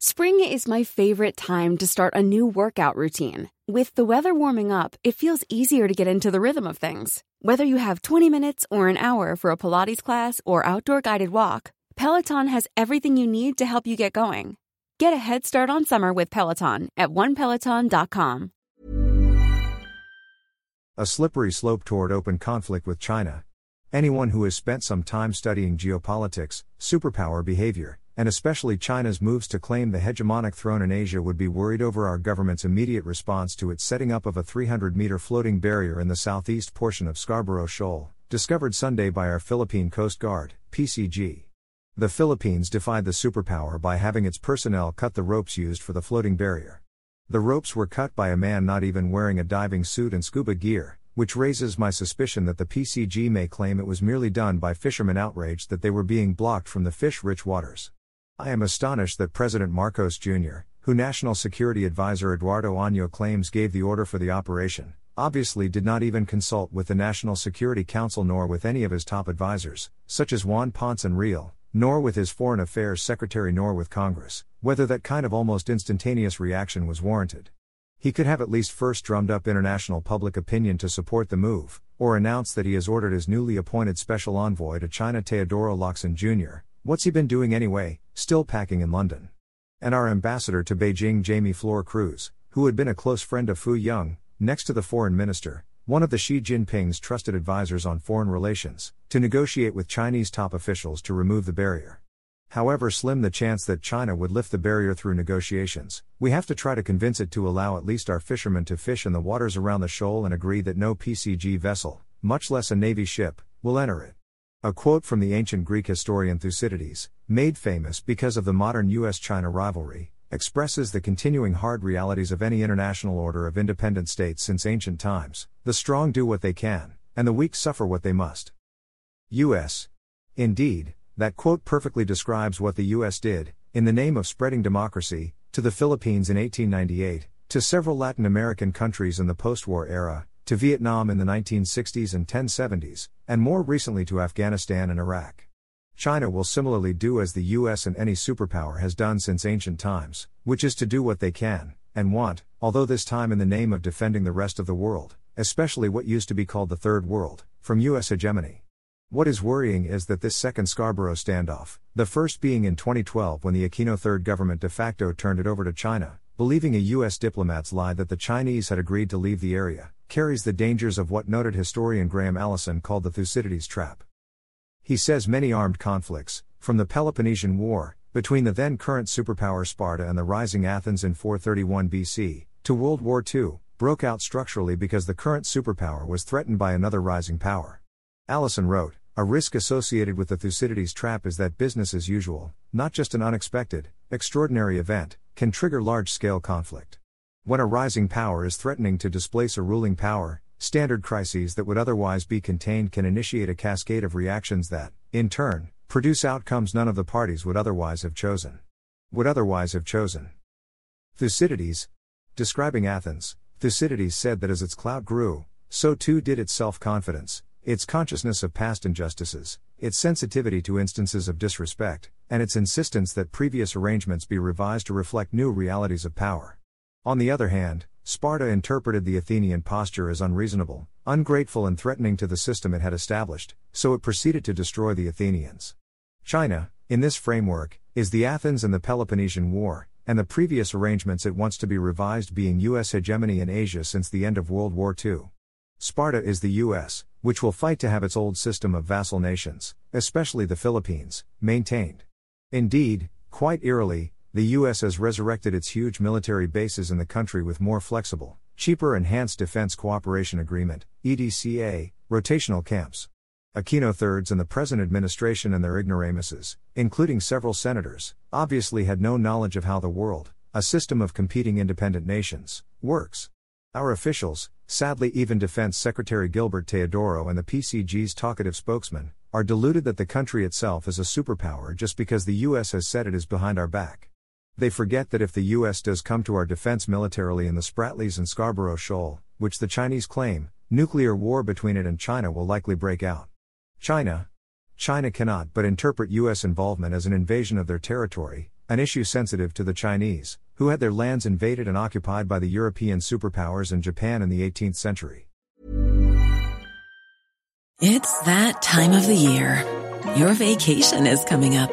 Spring is my favorite time to start a new workout routine. With the weather warming up, it feels easier to get into the rhythm of things. Whether you have 20 minutes or an hour for a Pilates class or outdoor guided walk, Peloton has everything you need to help you get going. Get a head start on summer with Peloton at onepeloton.com. A slippery slope toward open conflict with China. Anyone who has spent some time studying geopolitics, superpower behavior, and especially China's moves to claim the hegemonic throne in Asia would be worried over our government's immediate response to its setting up of a 300 meter floating barrier in the southeast portion of Scarborough Shoal, discovered Sunday by our Philippine Coast Guard, PCG. The Philippines defied the superpower by having its personnel cut the ropes used for the floating barrier. The ropes were cut by a man not even wearing a diving suit and scuba gear, which raises my suspicion that the PCG may claim it was merely done by fishermen outraged that they were being blocked from the fish rich waters. I am astonished that President Marcos Jr., who National Security Advisor Eduardo Año claims gave the order for the operation, obviously did not even consult with the National Security Council nor with any of his top advisors, such as Juan Ponce Enrile, nor with his Foreign Affairs Secretary nor with Congress, whether that kind of almost instantaneous reaction was warranted. He could have at least first drummed up international public opinion to support the move, or announced that he has ordered his newly appointed special envoy to China Teodoro Locsin Jr., What's he been doing anyway, still packing in London? And our ambassador to Beijing, Jaime FlorCruz, who had been a close friend of Fu Ying, next to the foreign minister, one of the Xi Jinping's trusted advisors on foreign relations, to negotiate with Chinese top officials to remove the barrier. However slim the chance that China would lift the barrier through negotiations, we have to try to convince it to allow at least our fishermen to fish in the waters around the shoal and agree that no PCG vessel, much less a Navy ship, will enter it. A quote from the ancient Greek historian Thucydides, made famous because of the modern US China rivalry, expresses the continuing hard realities of any international order of independent states since ancient times the strong do what they can, and the weak suffer what they must. US. Indeed, that quote perfectly describes what the US did, in the name of spreading democracy, to the Philippines in 1898, to several Latin American countries in the post war era, to Vietnam in the 1960s and 1070s, and more recently to Afghanistan and Iraq. China will similarly do as the US and any superpower has done since ancient times, which is to do what they can, and want, although this time in the name of defending the rest of the world, especially what used to be called the Third World, from US hegemony. What is worrying is that this second Scarborough standoff, the first being in 2012 when the Aquino Third government de facto turned it over to China, believing a U.S. diplomat's lie that the Chinese had agreed to leave the area, carries the dangers of what noted historian Graham Allison called the Thucydides trap. He says many armed conflicts, from the Peloponnesian War, between the then current superpower Sparta and the rising Athens in 431 BC, to World War II, broke out structurally because the current superpower was threatened by another rising power. Allison wrote, a risk associated with the Thucydides trap is that business as usual, not just an unexpected, extraordinary event, can trigger large scale conflict. When a rising power is threatening to displace a ruling power, standard crises that would otherwise be contained can initiate a cascade of reactions that, in turn, produce outcomes none of the parties would otherwise have chosen. Would otherwise have chosen. Thucydides, describing Athens, Thucydides said that as its clout grew, so too did its self confidence, its consciousness of past injustices, its sensitivity to instances of disrespect, and its insistence that previous arrangements be revised to reflect new realities of power. On the other hand, Sparta interpreted the Athenian posture as unreasonable, ungrateful, and threatening to the system it had established, so it proceeded to destroy the Athenians. China, in this framework, is the Athens and the Peloponnesian War, and the previous arrangements it wants to be revised being U.S. hegemony in Asia since the end of World War II. Sparta is the U.S., which will fight to have its old system of vassal nations, especially the Philippines, maintained. Indeed, quite eerily, the US has resurrected its huge military bases in the country with more flexible, cheaper Enhanced Defense Cooperation Agreement, EDCA, rotational camps. Aquino thirds and the present administration and their ignoramuses, including several senators, obviously had no knowledge of how the world, a system of competing independent nations, works. Our officials, sadly, even Defense Secretary Gilbert Teodoro and the PCG's talkative spokesman, are deluded that the country itself is a superpower just because the US has said it is behind our back. They forget that if the US does come to our defense militarily in the Spratlys and Scarborough Shoal, which the Chinese claim, nuclear war between it and China will likely break out. China, China cannot but interpret U.S. involvement as an invasion of their territory, an issue sensitive to the Chinese, who had their lands invaded and occupied by the European superpowers and Japan in the 18th century. It's that time of the year. Your vacation is coming up.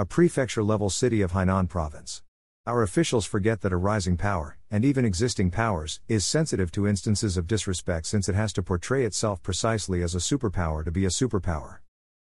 a prefecture level city of Hainan province. Our officials forget that a rising power, and even existing powers, is sensitive to instances of disrespect since it has to portray itself precisely as a superpower to be a superpower.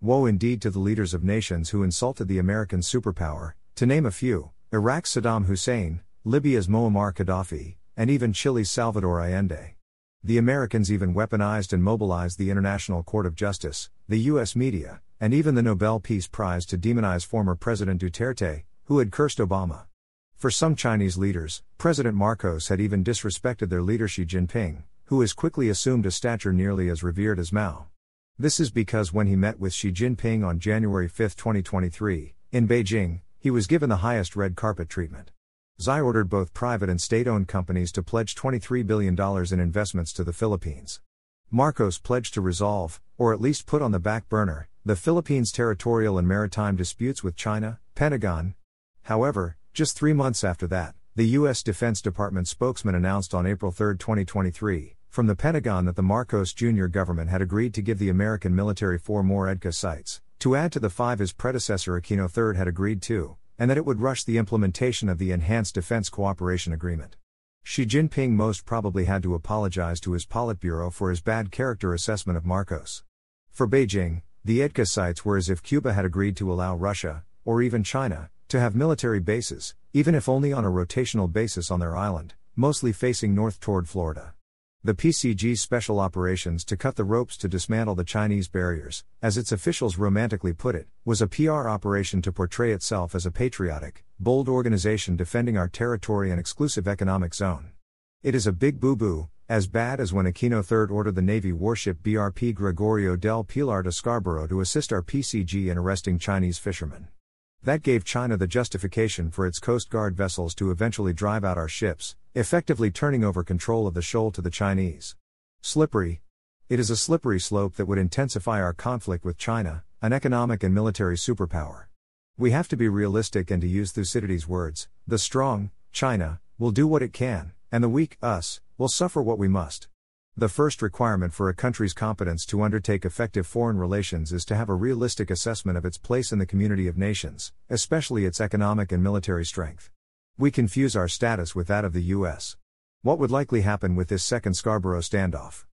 Woe indeed to the leaders of nations who insulted the American superpower, to name a few Iraq's Saddam Hussein, Libya's Muammar Gaddafi, and even Chile's Salvador Allende. The Americans even weaponized and mobilized the International Court of Justice, the US media, and even the Nobel Peace Prize to demonize former President Duterte, who had cursed Obama. For some Chinese leaders, President Marcos had even disrespected their leader Xi Jinping, who has quickly assumed a stature nearly as revered as Mao. This is because when he met with Xi Jinping on January 5, 2023, in Beijing, he was given the highest red carpet treatment. Xi ordered both private and state owned companies to pledge $23 billion in investments to the Philippines. Marcos pledged to resolve, or at least put on the back burner, the Philippines' territorial and maritime disputes with China, Pentagon. However, just three months after that, the U.S. Defense Department spokesman announced on April 3, 2023, from the Pentagon that the Marcos Jr. government had agreed to give the American military four more EDCA sites, to add to the five his predecessor Aquino III had agreed to, and that it would rush the implementation of the Enhanced Defense Cooperation Agreement. Xi Jinping most probably had to apologize to his Politburo for his bad character assessment of Marcos. For Beijing, the EDCA sites were as if Cuba had agreed to allow Russia, or even China, to have military bases, even if only on a rotational basis on their island, mostly facing north toward Florida. The PCG's special operations to cut the ropes to dismantle the Chinese barriers, as its officials romantically put it, was a PR operation to portray itself as a patriotic, bold organization defending our territory and exclusive economic zone. It is a big boo boo, as bad as when Aquino III ordered the Navy warship BRP Gregorio del Pilar to Scarborough to assist our PCG in arresting Chinese fishermen. That gave China the justification for its Coast Guard vessels to eventually drive out our ships, effectively turning over control of the shoal to the Chinese. Slippery. It is a slippery slope that would intensify our conflict with China, an economic and military superpower. We have to be realistic and to use Thucydides' words the strong, China, will do what it can, and the weak, us, will suffer what we must. The first requirement for a country's competence to undertake effective foreign relations is to have a realistic assessment of its place in the community of nations, especially its economic and military strength. We confuse our status with that of the US. What would likely happen with this second Scarborough standoff?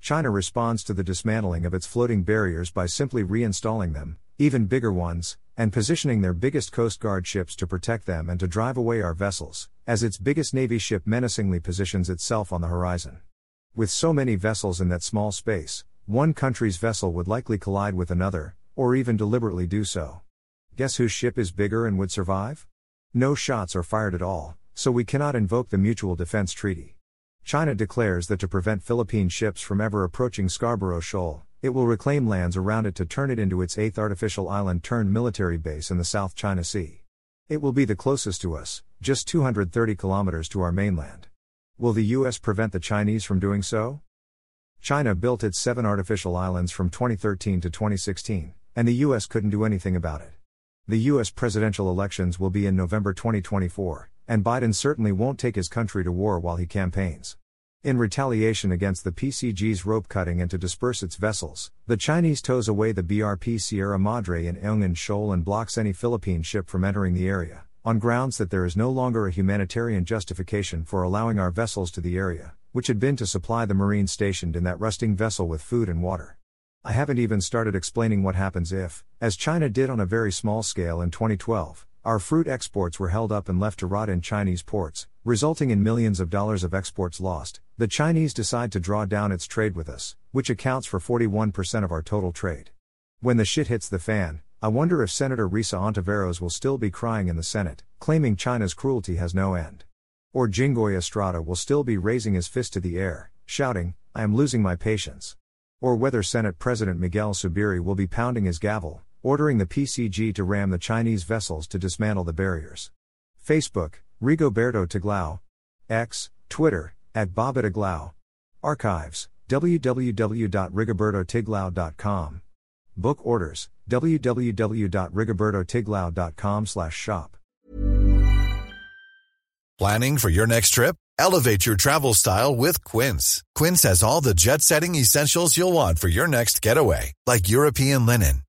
China responds to the dismantling of its floating barriers by simply reinstalling them, even bigger ones, and positioning their biggest Coast Guard ships to protect them and to drive away our vessels, as its biggest Navy ship menacingly positions itself on the horizon. With so many vessels in that small space, one country's vessel would likely collide with another, or even deliberately do so. Guess whose ship is bigger and would survive? No shots are fired at all, so we cannot invoke the Mutual Defense Treaty. China declares that to prevent Philippine ships from ever approaching Scarborough Shoal, it will reclaim lands around it to turn it into its eighth artificial island turned military base in the South China Sea. It will be the closest to us, just 230 kilometers to our mainland. Will the US prevent the Chinese from doing so? China built its seven artificial islands from 2013 to 2016, and the US couldn't do anything about it. The US presidential elections will be in November 2024, and Biden certainly won't take his country to war while he campaigns. In retaliation against the PCG's rope cutting and to disperse its vessels, the Chinese tows away the BRP Sierra Madre in Ayungin Shoal and blocks any Philippine ship from entering the area, on grounds that there is no longer a humanitarian justification for allowing our vessels to the area, which had been to supply the Marines stationed in that rusting vessel with food and water. I haven't even started explaining what happens if, as China did on a very small scale in 2012, our fruit exports were held up and left to rot in Chinese ports, resulting in millions of dollars of exports lost. The Chinese decide to draw down its trade with us, which accounts for 41% of our total trade. When the shit hits the fan, I wonder if Senator Risa Hontiveros will still be crying in the Senate, claiming China's cruelty has no end. Or Jingoy Estrada will still be raising his fist to the air, shouting, I am losing my patience. Or whether Senate President Miguel Zubiri will be pounding his gavel, ordering the PCG to ram the Chinese vessels to dismantle the barriers. Facebook, Rigoberto Tiglao. X, Twitter, at Bobitiglao. Archives, www.rigobertotiglao.com. Book orders, www.rigobertotiglao.com slash shop. Planning for your next trip? Elevate your travel style with Quince. Quince has all the jet-setting essentials you'll want for your next getaway, like European linen